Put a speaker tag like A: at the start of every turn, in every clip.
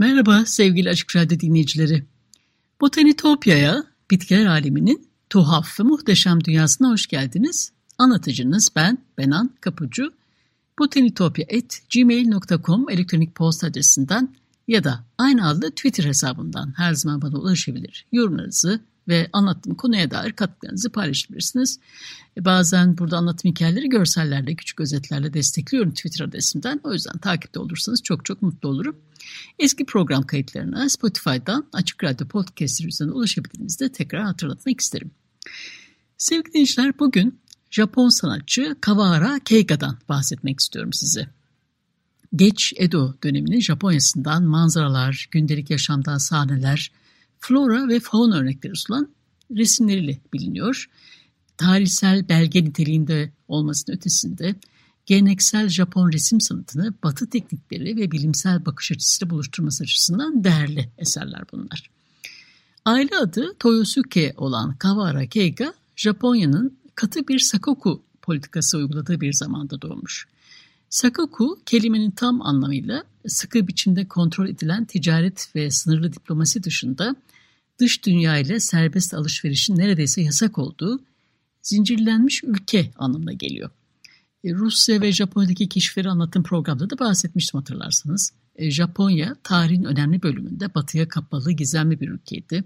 A: Merhaba sevgili Açık Radyo dinleyicileri. Botanitopya'ya, bitkiler aleminin tuhaf ve muhteşem dünyasına hoş geldiniz. Anlatıcınız ben, Benan Kapucu. botanitopya.gmail.com elektronik posta adresinden ya da aynı adlı Twitter hesabından her zaman bana ulaşabilir. Yorumlarınızı ve anlattığım konuya dair katkılarınızı paylaşabilirsiniz. E, bazen burada anlattığım hikayeleri görsellerle, küçük özetlerle destekliyorum Twitter adresimden. O yüzden takipte olursanız çok çok mutlu olurum. Eski program kayıtlarına Spotify'dan Açık Radyo Podcast üzerinden ulaşabildiğinizde tekrar hatırlatmak isterim. Sevgili dinleyiciler bugün Japon sanatçı Kawara Keiga'dan bahsetmek istiyorum size. Geç Edo döneminin Japonya'sından manzaralar, gündelik yaşamdan sahneler, flora ve fauna örnekleri sunan resimleriyle biliniyor. Tarihsel belge niteliğinde olmasının ötesinde geleneksel Japon resim sanatını batı teknikleri ve bilimsel bakış açısıyla buluşturması açısından değerli eserler bunlar. Aile adı Toyosuke olan Kawara Keiga, Japonya'nın katı bir sakoku politikası uyguladığı bir zamanda doğmuş. Sakoku kelimenin tam anlamıyla sıkı biçimde kontrol edilen ticaret ve sınırlı diplomasi dışında dış dünya ile serbest alışverişin neredeyse yasak olduğu zincirlenmiş ülke anlamına geliyor. E, Rusya ve Japonya'daki keşifleri anlattığım programda da bahsetmiştim hatırlarsanız. E, Japonya tarihin önemli bölümünde batıya kapalı gizemli bir ülkeydi.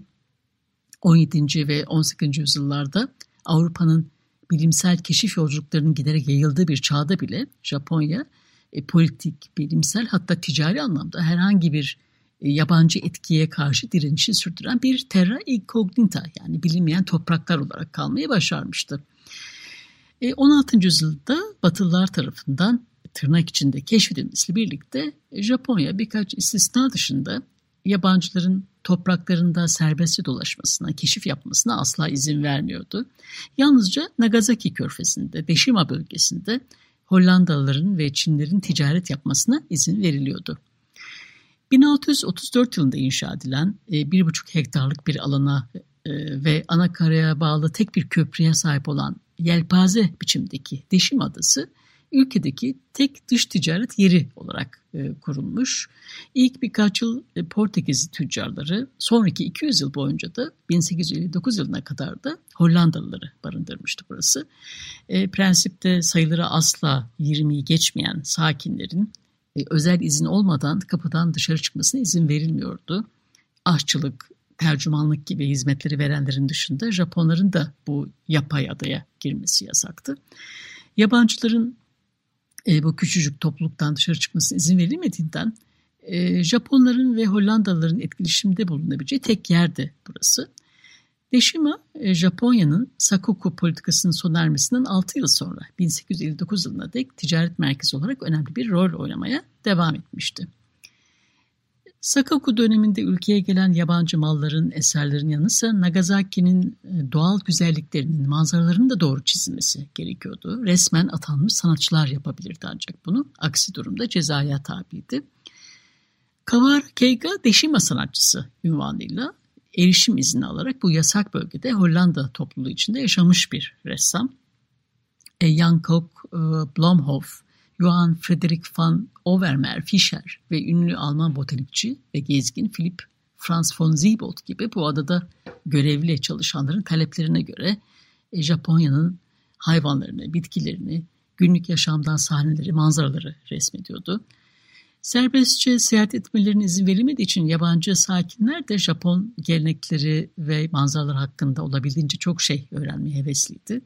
A: 17. ve 18. yüzyıllarda Avrupa'nın bilimsel keşif yolculuklarının giderek yayıldığı bir çağda bile Japonya e, politik, bilimsel hatta ticari anlamda herhangi bir e, yabancı etkiye karşı direnişi sürdüren bir terra incognita yani bilinmeyen topraklar olarak kalmayı başarmıştı. 16. E, yüzyılda Batılılar tarafından tırnak içinde keşfedilmesiyle birlikte Japonya birkaç istisna dışında yabancıların topraklarında serbestçe dolaşmasına, keşif yapmasına asla izin vermiyordu. Yalnızca Nagasaki körfezinde, Deşima bölgesinde Hollandalıların ve Çinlerin ticaret yapmasına izin veriliyordu. 1634 yılında inşa edilen 1,5 e, hektarlık bir alana e, ve ana karaya bağlı tek bir köprüye sahip olan yelpaze biçimdeki Deşim Adası ülkedeki tek dış ticaret yeri olarak e, kurulmuş. İlk birkaç yıl Portekiz tüccarları, sonraki 200 yıl boyunca da 1859 yılına kadar da Hollandalıları barındırmıştı burası. E, prensipte sayıları asla 20'yi geçmeyen sakinlerin e, özel izin olmadan kapıdan dışarı çıkmasına izin verilmiyordu. Aşçılık, tercümanlık gibi hizmetleri verenlerin dışında Japonların da bu yapay adaya girmesi yasaktı. Yabancıların e, bu küçücük topluluktan dışarı çıkmasına izin verilmediğinden e, Japonların ve Hollandalıların etkileşimde bulunabileceği tek yerdi burası. Deşima, e, Japonya'nın Sakoku politikasının sona ermesinden 6 yıl sonra 1859 yılına dek ticaret merkezi olarak önemli bir rol oynamaya devam etmişti. Sakoku döneminde ülkeye gelen yabancı malların, eserlerin yanı sıra Nagasaki'nin e, doğal güzelliklerinin, manzaralarının da doğru çizilmesi gerekiyordu. Resmen atanmış sanatçılar yapabilirdi ancak bunu. Aksi durumda cezaya tabiydi. Kawara Keiga Deşima sanatçısı ünvanıyla erişim izni alarak bu yasak bölgede Hollanda topluluğu içinde yaşamış bir ressam. E, Jan Kok, e, Blomhof, Johann Friedrich van Overmeer Fischer ve ünlü Alman botanikçi ve gezgin Philipp Franz von Siebold gibi bu adada görevli çalışanların taleplerine göre e, Japonya'nın hayvanlarını, bitkilerini, günlük yaşamdan sahneleri, manzaraları resmediyordu. Serbestçe seyahat etmelerine izin verilmediği için yabancı sakinler de Japon gelenekleri ve manzaralar hakkında olabildiğince çok şey öğrenmeye hevesliydi.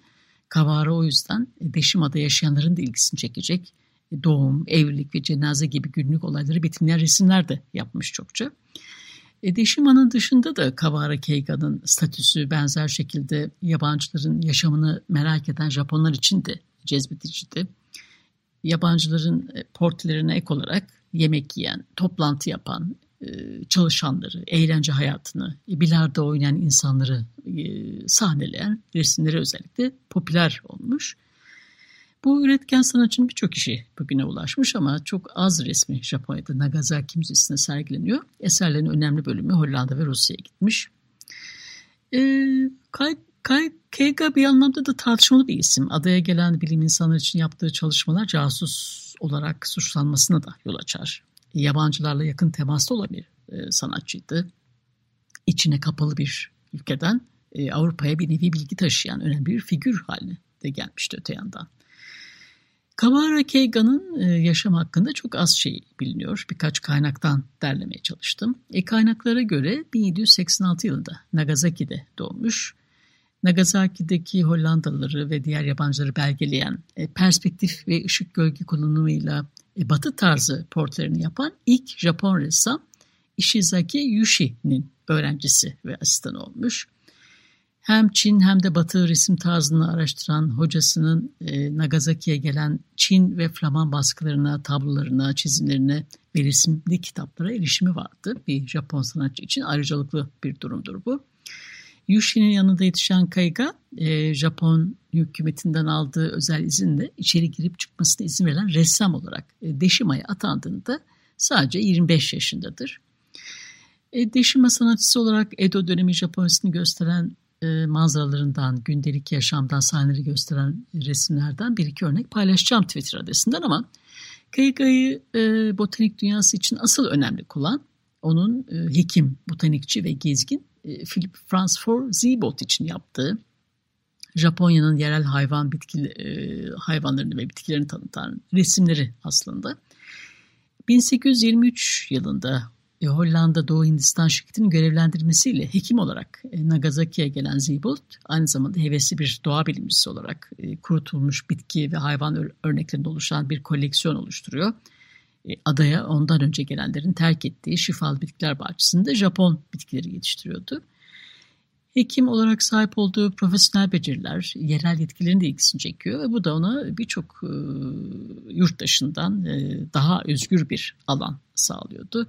A: Kawara o yüzden Deşima'da yaşayanların da ilgisini çekecek doğum, evlilik ve cenaze gibi günlük olayları betimleyen resimler de yapmış çokça. E, Deşima'nın dışında da Kawara Keiga'nın statüsü benzer şekilde yabancıların yaşamını merak eden Japonlar için de cezbediciydi. Yabancıların e, portrelerine ek olarak yemek yiyen, toplantı yapan, e, çalışanları, eğlence hayatını, e, bilardo oynayan insanları sahneleyen resimleri özellikle popüler olmuş. Bu üretken sanatçının birçok işi bugüne ulaşmış ama çok az resmi Japonya'da Nagasaki Müzesi'nde sergileniyor. Eserlerin önemli bölümü Hollanda ve Rusya'ya gitmiş. E, Kay, Kay, Keiga bir anlamda da tartışmalı bir isim. Adaya gelen bilim insanları için yaptığı çalışmalar casus olarak suçlanmasına da yol açar. Yabancılarla yakın temasta olan bir e, sanatçıydı. İçine kapalı bir ülkeden e, Avrupa'ya bir nevi bilgi taşıyan önemli bir figür haline de gelmişti öte yandan. Kawara Keiga'nın e, yaşam hakkında çok az şey biliniyor. Birkaç kaynaktan derlemeye çalıştım. E, kaynaklara göre 1786 yılında Nagasaki'de doğmuş. Nagasaki'deki Hollandalıları ve diğer yabancıları belgeleyen e, perspektif ve ışık gölge kullanımıyla e, batı tarzı portrelerini yapan ilk Japon ressam Ishizaki Yushi'nin öğrencisi ve asistanı olmuş hem Çin hem de Batı resim tarzını araştıran hocasının e, Nagasaki'ye gelen Çin ve Flaman baskılarına, tablolarına, çizimlerine ve resimli kitaplara erişimi vardı. Bir Japon sanatçı için ayrıcalıklı bir durumdur bu. Yushi'nin yanında yetişen Kaiga, e, Japon hükümetinden aldığı özel izinle içeri girip çıkmasına izin verilen ressam olarak e, Deşima'ya atandığında sadece 25 yaşındadır. E, Deşima sanatçısı olarak Edo dönemi Japonya'sını gösteren e, manzaralarından, gündelik yaşamdan sahneleri gösteren resimlerden bir iki örnek paylaşacağım Twitter adresinden ama Kayga'yı e, botanik dünyası için asıl önemli kılan onun e, hekim, botanikçi ve gezgin e, Philip Franz for Ziebot için yaptığı Japonya'nın yerel hayvan bitki e, hayvanlarını ve bitkilerini tanıtan resimleri aslında. 1823 yılında e, Hollanda Doğu Hindistan şirketinin görevlendirmesiyle hekim olarak e, Nagasaki'ye gelen Ziebold aynı zamanda hevesli bir doğa bilimcisi olarak e, kurutulmuş bitki ve hayvan örneklerinde oluşan bir koleksiyon oluşturuyor. Adaya ondan önce gelenlerin terk ettiği şifalı bitkiler bahçesinde Japon bitkileri yetiştiriyordu. Hekim olarak sahip olduğu profesyonel beceriler, yerel yetkilerin de ilgisini çekiyor ve bu da ona birçok e, yurt dışından e, daha özgür bir alan sağlıyordu.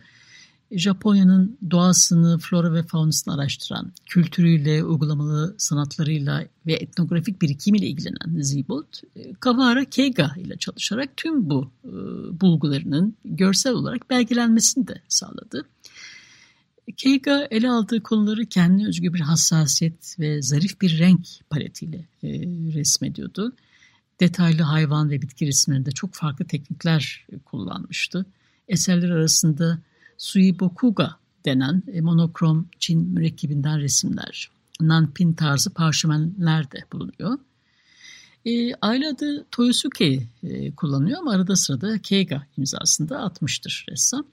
A: Japonya'nın doğasını, flora ve faunasını araştıran, kültürüyle, uygulamalı sanatlarıyla ve etnografik birikimiyle ilgilenen Ziebold, e, Kawara Keiga ile çalışarak tüm bu e, bulgularının görsel olarak belgelenmesini de sağladı. Keiga ele aldığı konuları kendine özgü bir hassasiyet ve zarif bir renk paletiyle e, resmediyordu. Detaylı hayvan ve bitki resimlerinde çok farklı teknikler kullanmıştı. Eserler arasında Suibokuga denen e, monokrom Çin mürekkebinden resimler, nanpin tarzı parşömenler de bulunuyor. E, aile adı Toyosuke e, kullanıyor ama arada sırada Keiga imzasında atmıştır ressam.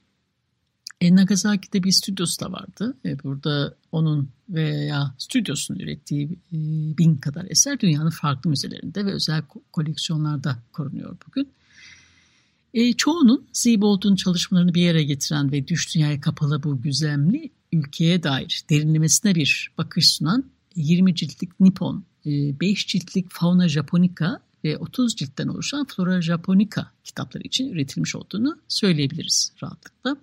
A: E, Nagasaki'de bir stüdyosu da vardı. E, burada onun veya stüdyosunun ürettiği e, bin kadar eser dünyanın farklı müzelerinde ve özel koleksiyonlarda korunuyor bugün. E, çoğunun Siebold'un çalışmalarını bir yere getiren ve düş dünyaya kapalı bu güzemli ülkeye dair derinlemesine bir bakış sunan 20 ciltlik Nippon, 5 e, ciltlik Fauna Japonica ve 30 ciltten oluşan Flora Japonica kitapları için üretilmiş olduğunu söyleyebiliriz rahatlıkla.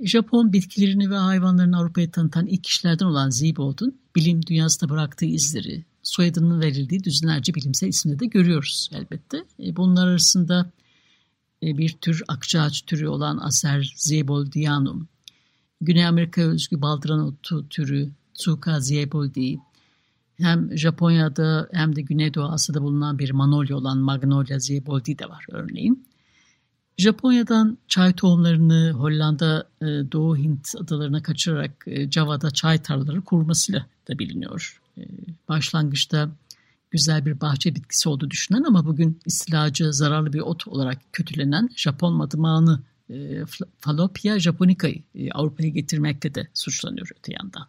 A: Japon bitkilerini ve hayvanlarını Avrupa'ya tanıtan ilk kişilerden olan Siebold'un bilim dünyasında bıraktığı izleri, soyadının verildiği düzinlerce bilimsel isimde de görüyoruz elbette. E, bunlar arasında bir tür akçaağaç türü olan Acer zeboldianum, Güney Amerika özgü baldıran otu türü Tsuka zeboldi, hem Japonya'da hem de Güneydoğu Asya'da bulunan bir manolya olan Magnolia zeboldi de var örneğin. Japonya'dan çay tohumlarını Hollanda, e, Doğu Hint adalarına kaçırarak e, Java'da çay tarlaları kurmasıyla da biliniyor. Başlangıçta güzel bir bahçe bitkisi olduğu düşünen ama bugün istilacı, zararlı bir ot olarak kötülenen Japon madımağını e, Falopia japonica'yı e, Avrupa'ya getirmekte de suçlanıyor öte yandan.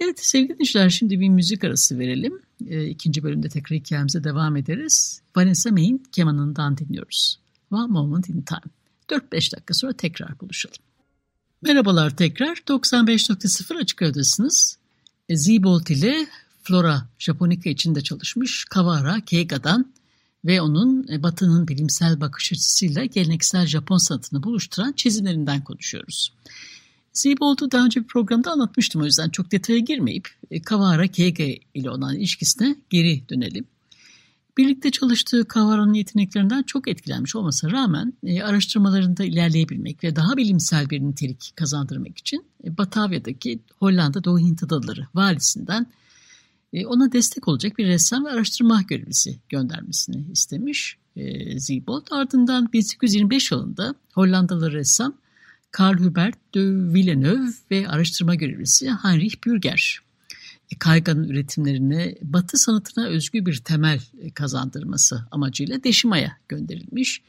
A: Evet sevgili dinleyiciler şimdi bir müzik arası verelim. E, ikinci bölümde tekrar hikayemize devam ederiz. Vanessa May'in kemanından dinliyoruz. One Moment in Time. 4-5 dakika sonra tekrar buluşalım. Merhabalar tekrar 95.0 Açık Radyo'dasınız. E, Zibolt ile Flora Japonica içinde çalışmış Kawara Keiga'dan ve onun e, Batı'nın bilimsel bakış açısıyla geleneksel Japon sanatını buluşturan çizimlerinden konuşuyoruz. Zibolt'u daha önce bir programda anlatmıştım o yüzden çok detaya girmeyip e, Kawara Keiga ile olan ilişkisine geri dönelim. Birlikte çalıştığı Kavara'nın yeteneklerinden çok etkilenmiş olmasına rağmen e, araştırmalarında ilerleyebilmek ve daha bilimsel bir nitelik kazandırmak için Batavya'daki Hollanda Doğu Hint Adaları valisinden ona destek olacak bir ressam ve araştırma görevlisi göndermesini istemiş e. Ardından 1825 yılında Hollandalı ressam Karl Hubert de Villeneuve ve araştırma görevlisi Heinrich Bürger kayganın üretimlerine Batı sanatına özgü bir temel kazandırması amacıyla Deşima'ya gönderilmiş.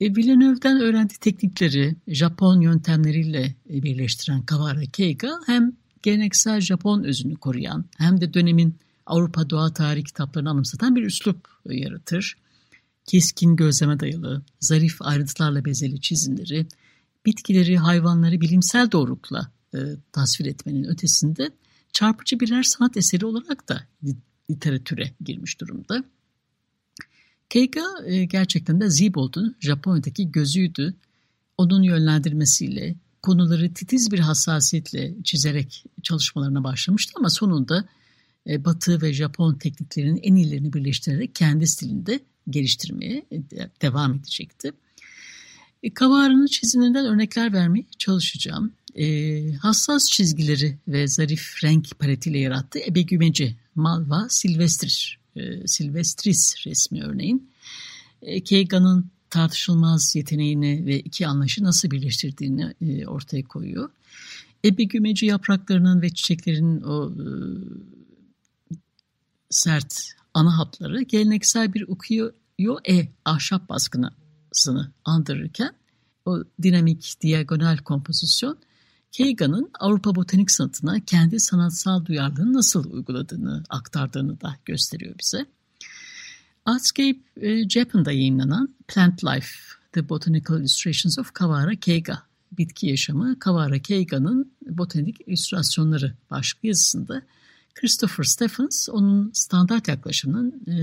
A: E, Villeneuve'den öğrendiği teknikleri Japon yöntemleriyle birleştiren Kawara Keiga hem geleneksel Japon özünü koruyan hem de dönemin Avrupa doğa tarihi kitaplarını anımsatan bir üslup yaratır. Keskin gözleme dayalı, zarif ayrıntılarla bezeli çizimleri, bitkileri, hayvanları bilimsel doğrulukla e, tasvir etmenin ötesinde çarpıcı birer sanat eseri olarak da literatüre girmiş durumda. Keiga e, gerçekten de Ziebold'un Japonya'daki gözüydü. Onun yönlendirmesiyle konuları titiz bir hassasiyetle çizerek çalışmalarına başlamıştı ama sonunda e, Batı ve Japon tekniklerinin en iyilerini birleştirerek kendi stilinde geliştirmeye e, devam edecekti. Kavara'nın çizimlerinden örnekler vermeye çalışacağım e, hassas çizgileri ve zarif renk paletiyle yarattığı ebegümeci Malva silvestris, e, silvestris resmi örneğin. E, Keiga'nın tartışılmaz yeteneğini ve iki anlayışı nasıl birleştirdiğini e, ortaya koyuyor. Ebegümeci yapraklarının ve çiçeklerin o e, sert ana hatları geleneksel bir ukiyo-e ahşap baskınısını andırırken o dinamik diagonal kompozisyon Keiga'nın Avrupa botanik sanatına kendi sanatsal duyarlılığını nasıl uyguladığını aktardığını da gösteriyor bize. Artscape Japan'da yayınlanan Plant Life, The Botanical Illustrations of Kawara Keiga, Bitki Yaşamı Kawara Keiga'nın Botanik İllüstrasyonları başlıklı yazısında Christopher Stephens onun standart yaklaşımının e,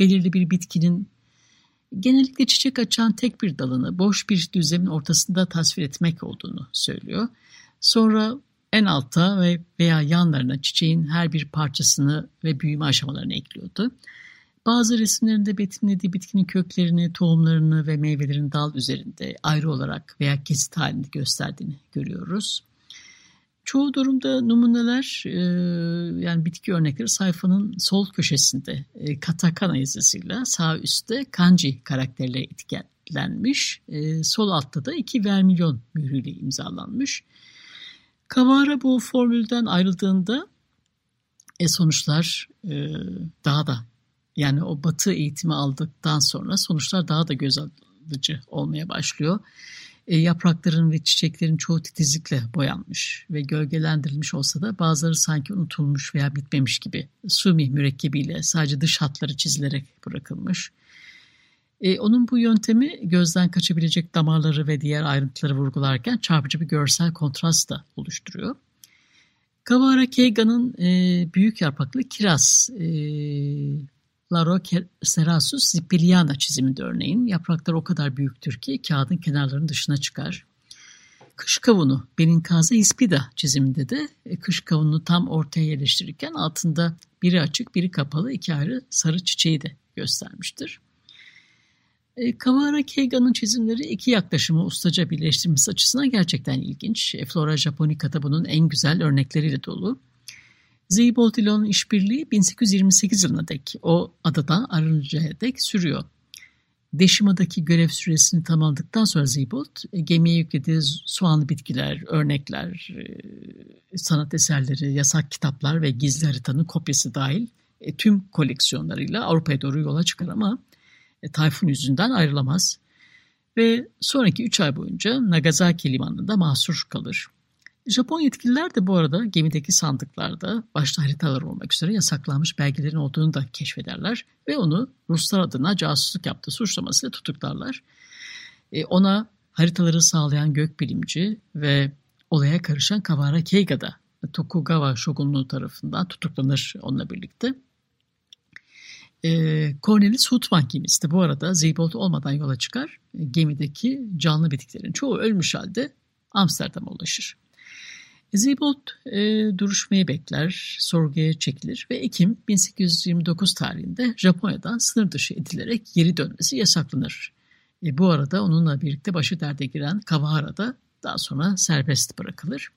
A: belirli bir bitkinin genellikle çiçek açan tek bir dalını boş bir düzlemin ortasında tasvir etmek olduğunu söylüyor. Sonra en altta ve veya yanlarına çiçeğin her bir parçasını ve büyüme aşamalarını ekliyordu. Bazı resimlerinde betimlediği bitkinin köklerini, tohumlarını ve meyvelerin dal üzerinde ayrı olarak veya kesit halinde gösterdiğini görüyoruz. Çoğu durumda numuneler e, yani bitki örnekleri sayfanın sol köşesinde e, katakana yazısıyla sağ üstte kanji karakterle etiketlenmiş. E, sol altta da iki vermilyon mührüyle imzalanmış. Kavara bu formülden ayrıldığında e, sonuçlar e, daha da yani o batı eğitimi aldıktan sonra sonuçlar daha da göz alıcı olmaya başlıyor. E, yaprakların ve çiçeklerin çoğu titizlikle boyanmış ve gölgelendirilmiş olsa da bazıları sanki unutulmuş veya bitmemiş gibi sumi mürekkebiyle sadece dış hatları çizilerek bırakılmış. E, onun bu yöntemi gözden kaçabilecek damarları ve diğer ayrıntıları vurgularken çarpıcı bir görsel kontrast da oluşturuyor. Kawara Keiga'nın e, büyük yapraklı kiraz, e, Laro Cerasus zipiliana çiziminde örneğin yapraklar o kadar büyüktür ki kağıdın kenarlarının dışına çıkar. Kış kavunu Beninkaze hispida çiziminde de e, kış kavununu tam ortaya yerleştirirken altında biri açık biri kapalı iki ayrı sarı çiçeği de göstermiştir. E, Kawara Keiga'nın çizimleri iki yaklaşımı ustaca birleştirmesi açısından gerçekten ilginç. E, Flora Japonica bunun en güzel örnekleriyle dolu. Olan işbirliği 1828 yılına dek o adadan arıncaya dek sürüyor. Deşima'daki görev süresini tamamladıktan sonra Zeebold e, gemiye yüklediği soğanlı bitkiler, örnekler, sanat eserleri, yasak kitaplar ve gizli haritanın kopyası dahil tüm koleksiyonlarıyla Avrupa'ya doğru yola çıkar ama e, tayfun yüzünden ayrılamaz ve sonraki 3 ay boyunca Nagasaki limanında mahsur kalır. Japon yetkililer de bu arada gemideki sandıklarda başta haritalar olmak üzere yasaklanmış belgelerin olduğunu da keşfederler ve onu Ruslar adına casusluk yaptığı suçlamasıyla tutuklarlar. E, ona haritaları sağlayan gökbilimci ve olaya karışan Kawara Keiga da Tokugawa şogunluğu tarafından tutuklanır onunla birlikte. E, Cornelis Hutman gemisi de bu arada Zeybot olmadan yola çıkar. Gemideki canlı bitkilerin çoğu ölmüş halde Amsterdam'a ulaşır. Zeybot e, duruşmayı bekler, sorguya çekilir ve Ekim 1829 tarihinde Japonya'dan sınır dışı edilerek geri dönmesi yasaklanır. E, bu arada onunla birlikte başı derde giren Kawahara da daha sonra serbest bırakılır.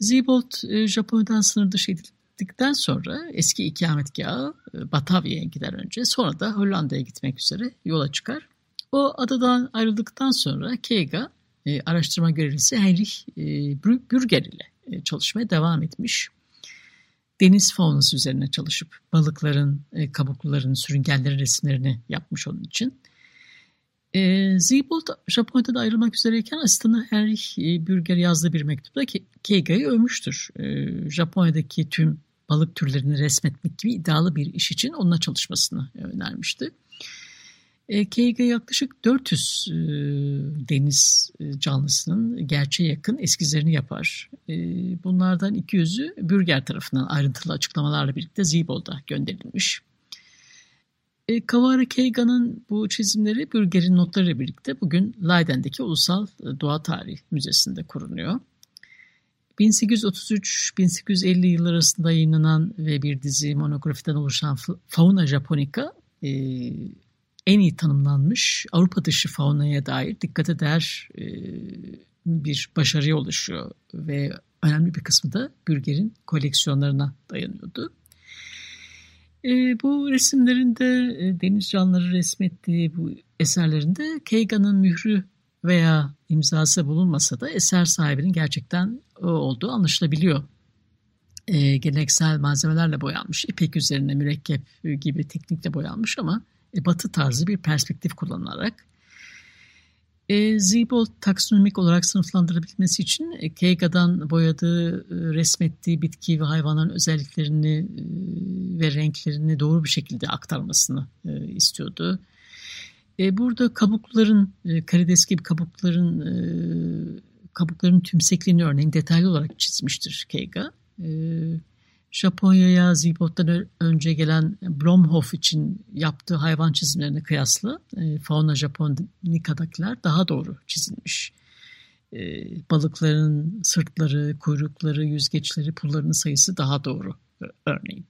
A: Zeybot e, Japonya'dan sınır dışı edildikten sonra eski ikametgahı e, Batavya'ya gider önce sonra da Hollanda'ya gitmek üzere yola çıkar. O adadan ayrıldıktan sonra Keiga e, araştırma görevlisi Heinrich e, Bürger ile e, çalışmaya devam etmiş. Deniz faunası üzerine çalışıp balıkların, e, kabukluların, sürüngenlerin resimlerini yapmış onun için. E, Siebold Japonya'da ayrılmak üzereyken asistanı Heinrich e, Bürger yazdığı bir mektupta Keiga'yı övmüştür. E, Japonya'daki tüm balık türlerini resmetmek gibi iddialı bir iş için onunla çalışmasını önermişti. E, Keiga yaklaşık 400 e, deniz e, canlısının gerçeğe yakın eskizlerini yapar. E, bunlardan 200'ü Bürger tarafından ayrıntılı açıklamalarla birlikte Zibol'da gönderilmiş. E, Kawara Keiga'nın bu çizimleri Bürger'in notlarıyla birlikte bugün Leiden'deki Ulusal Doğa Tarihi Müzesi'nde korunuyor. 1833-1850 yıllar arasında yayınlanan ve bir dizi monografiden oluşan Fauna Japonica e, en iyi tanımlanmış Avrupa dışı faunaya dair dikkate değer e, bir başarıya oluşuyor ve önemli bir kısmı da Bürger'in koleksiyonlarına dayanıyordu. E, bu resimlerinde e, deniz canlıları resmettiği bu eserlerinde Keiga'nın mührü veya imzası bulunmasa da eser sahibinin gerçekten o olduğu anlaşılabiliyor. E, geleneksel malzemelerle boyanmış, ipek üzerine mürekkep gibi teknikle boyanmış ama batı tarzı bir perspektif kullanılarak e, Zeeboldt taksonomik olarak sınıflandırabilmesi için e, Keiga'dan boyadığı, e, resmettiği bitki ve hayvanların özelliklerini e, ve renklerini doğru bir şekilde aktarmasını e, istiyordu. E, burada kabukların, e, karides gibi kabukların e, kabukların tümsekliğini örneğin detaylı olarak çizmiştir Keiga. E, Japonya'ya Zibot'tan önce gelen Blomhoff için yaptığı hayvan çizimlerine kıyasla e, Fauna Japonica'dakiler daha doğru çizilmiş. E, balıkların sırtları, kuyrukları, yüzgeçleri, pullarının sayısı daha doğru örneğin.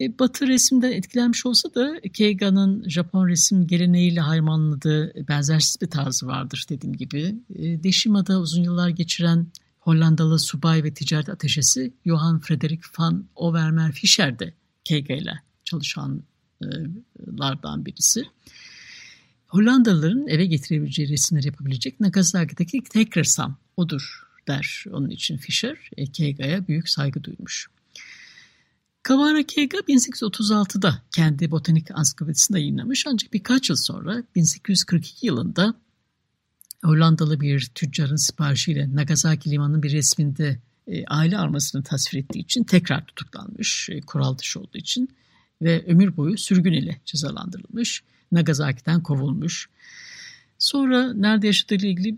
A: E, Batı resimden etkilenmiş olsa da Keiga'nın Japon resim geleneğiyle harmanladığı benzersiz bir tarzı vardır dediğim gibi. E, Deşima'da uzun yıllar geçiren Hollandalı subay ve ticaret ateşesi Johann Frederik van Overmer Fischer de Keiga ile çalışanlardan birisi. Hollandalıların eve getirebileceği resimler yapabilecek Nagasaki'deki tek ressam odur der onun için Fischer. E, Keiga'ya büyük saygı duymuş. Kawara Keiga 1836'da kendi botanik ansiklopedisinde yayınlamış ancak birkaç yıl sonra 1842 yılında Hollandalı bir tüccarın siparişiyle Nagasaki limanının bir resminde e, aile armasını tasvir ettiği için tekrar tutuklanmış, e, kural dışı olduğu için ve ömür boyu sürgün ile cezalandırılmış, Nagasaki'den kovulmuş. Sonra nerede yaşadığıyla ilgili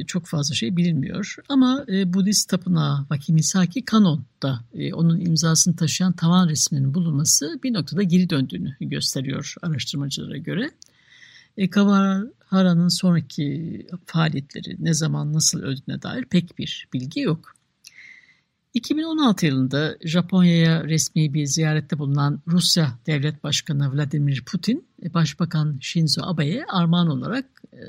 A: e, çok fazla şey bilinmiyor. Ama e, Budist tapınağı Wakimisaki Kanon'da e, onun imzasını taşıyan tavan resminin bulunması bir noktada geri döndüğünü gösteriyor araştırmacılara göre. E, sonraki faaliyetleri ne zaman nasıl öldüğüne dair pek bir bilgi yok. 2016 yılında Japonya'ya resmi bir ziyarette bulunan Rusya Devlet Başkanı Vladimir Putin, e, Başbakan Shinzo Abe'ye armağan olarak e,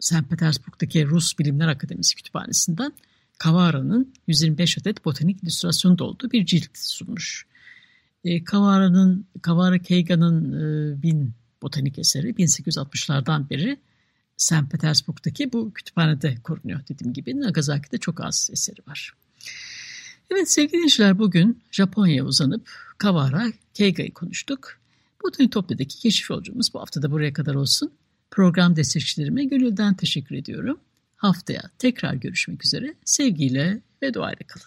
A: St. Petersburg'daki Rus Bilimler Akademisi kütüphanesinden Kavara'nın 125 adet botanik illüstrasyonu olduğu bir cilt sunmuş. E, Kavara'nın, Kavara Keiga'nın e, bin botanik eseri 1860'lardan beri St. Petersburg'daki bu kütüphanede korunuyor dediğim gibi. Nagasaki'de çok az eseri var. Evet sevgili dinleyiciler bugün Japonya'ya uzanıp Kawara Keiga'yı konuştuk. Botanitopya'daki keşif yolculuğumuz bu hafta da buraya kadar olsun. Program destekçilerime gönülden teşekkür ediyorum. Haftaya tekrar görüşmek üzere. Sevgiyle ve duayla kalın.